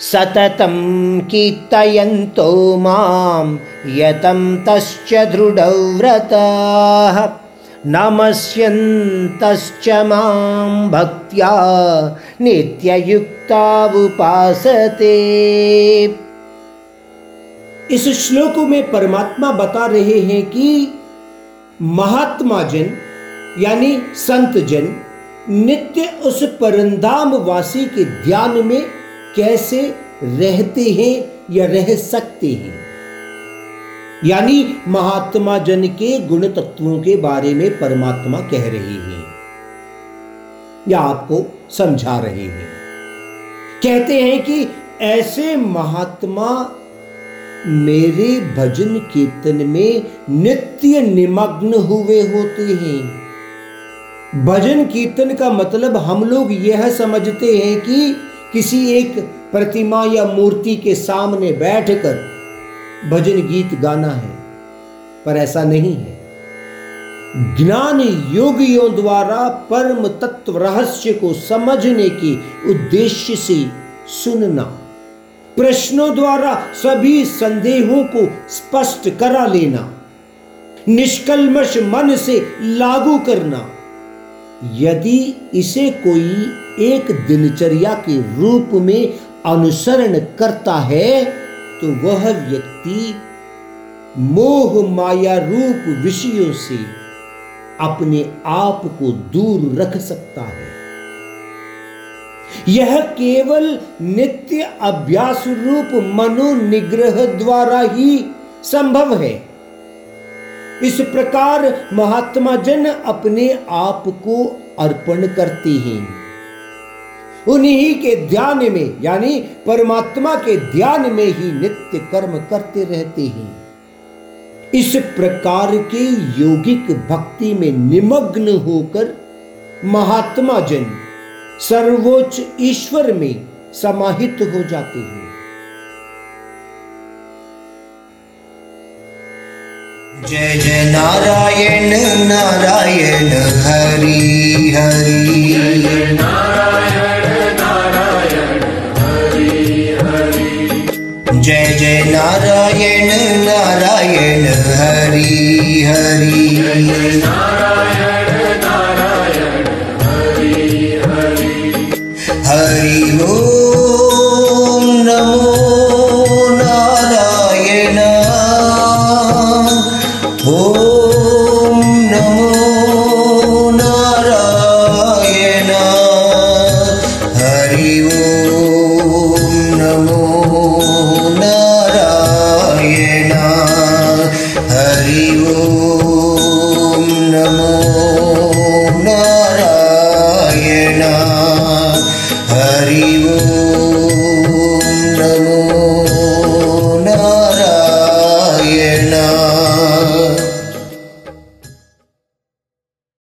सततं कीर्तयन्तो माँ यतं तश्च दृढव्रताः। नमस्यन्तश्च माँ भक्त्या नित्ययुक्ता उपासते इस श्लोक में परमात्मा बता रहे हैं कि महात्मा जन यानी संत जन नित्य उस परंदाम वासी के ध्यान में कैसे रहते हैं या रह सकते हैं? यानी महात्मा जन के गुण तत्वों के बारे में परमात्मा कह रहे हैं। या आपको समझा रहे हैं। कहते हैं कि ऐसे महात्मा मेरे भजन कीर्तन में नित्य निमग्न हुए होते हैं। भजन कीर्तन का मतलब हम लोग यह समझते हैं कि किसी एक प्रतिमा या मूर्ति के सामने बैठकर भजन गीत गाना है, पर ऐसा नहीं है। ज्ञान योगियों द्वारा परम तत्व रहस्य को समझने के उद्देश्य से सुनना, प्रश्नों द्वारा सभी संदेहों को स्पष्ट करा लेना, निष्कलमश मन से लागू करना यदि इसे कोई एक दिनचर्या के रूप में अनुसरण करता है तो वह व्यक्ति मोह माया रूप विषयों से अपने आप को दूर रख सकता है। यह केवल नित्य अभ्यास रूप मनोनिग्रह द्वारा ही संभव है। इस प्रकार महात्मा जन अपने आप को अर्पण करते हैं। उन्हीं के ध्यान में, यानी परमात्मा के ध्यान में ही नित्य कर्म करते रहते हैं। इस प्रकार के योगिक भक्ति में निमग्न होकर महात्मा जन सर्वोच्च ईश्वर में समाहित हो जाते हैं। जय जय नारायण नारायण हरि हरि। जय नारायण नारायण हरि हरि you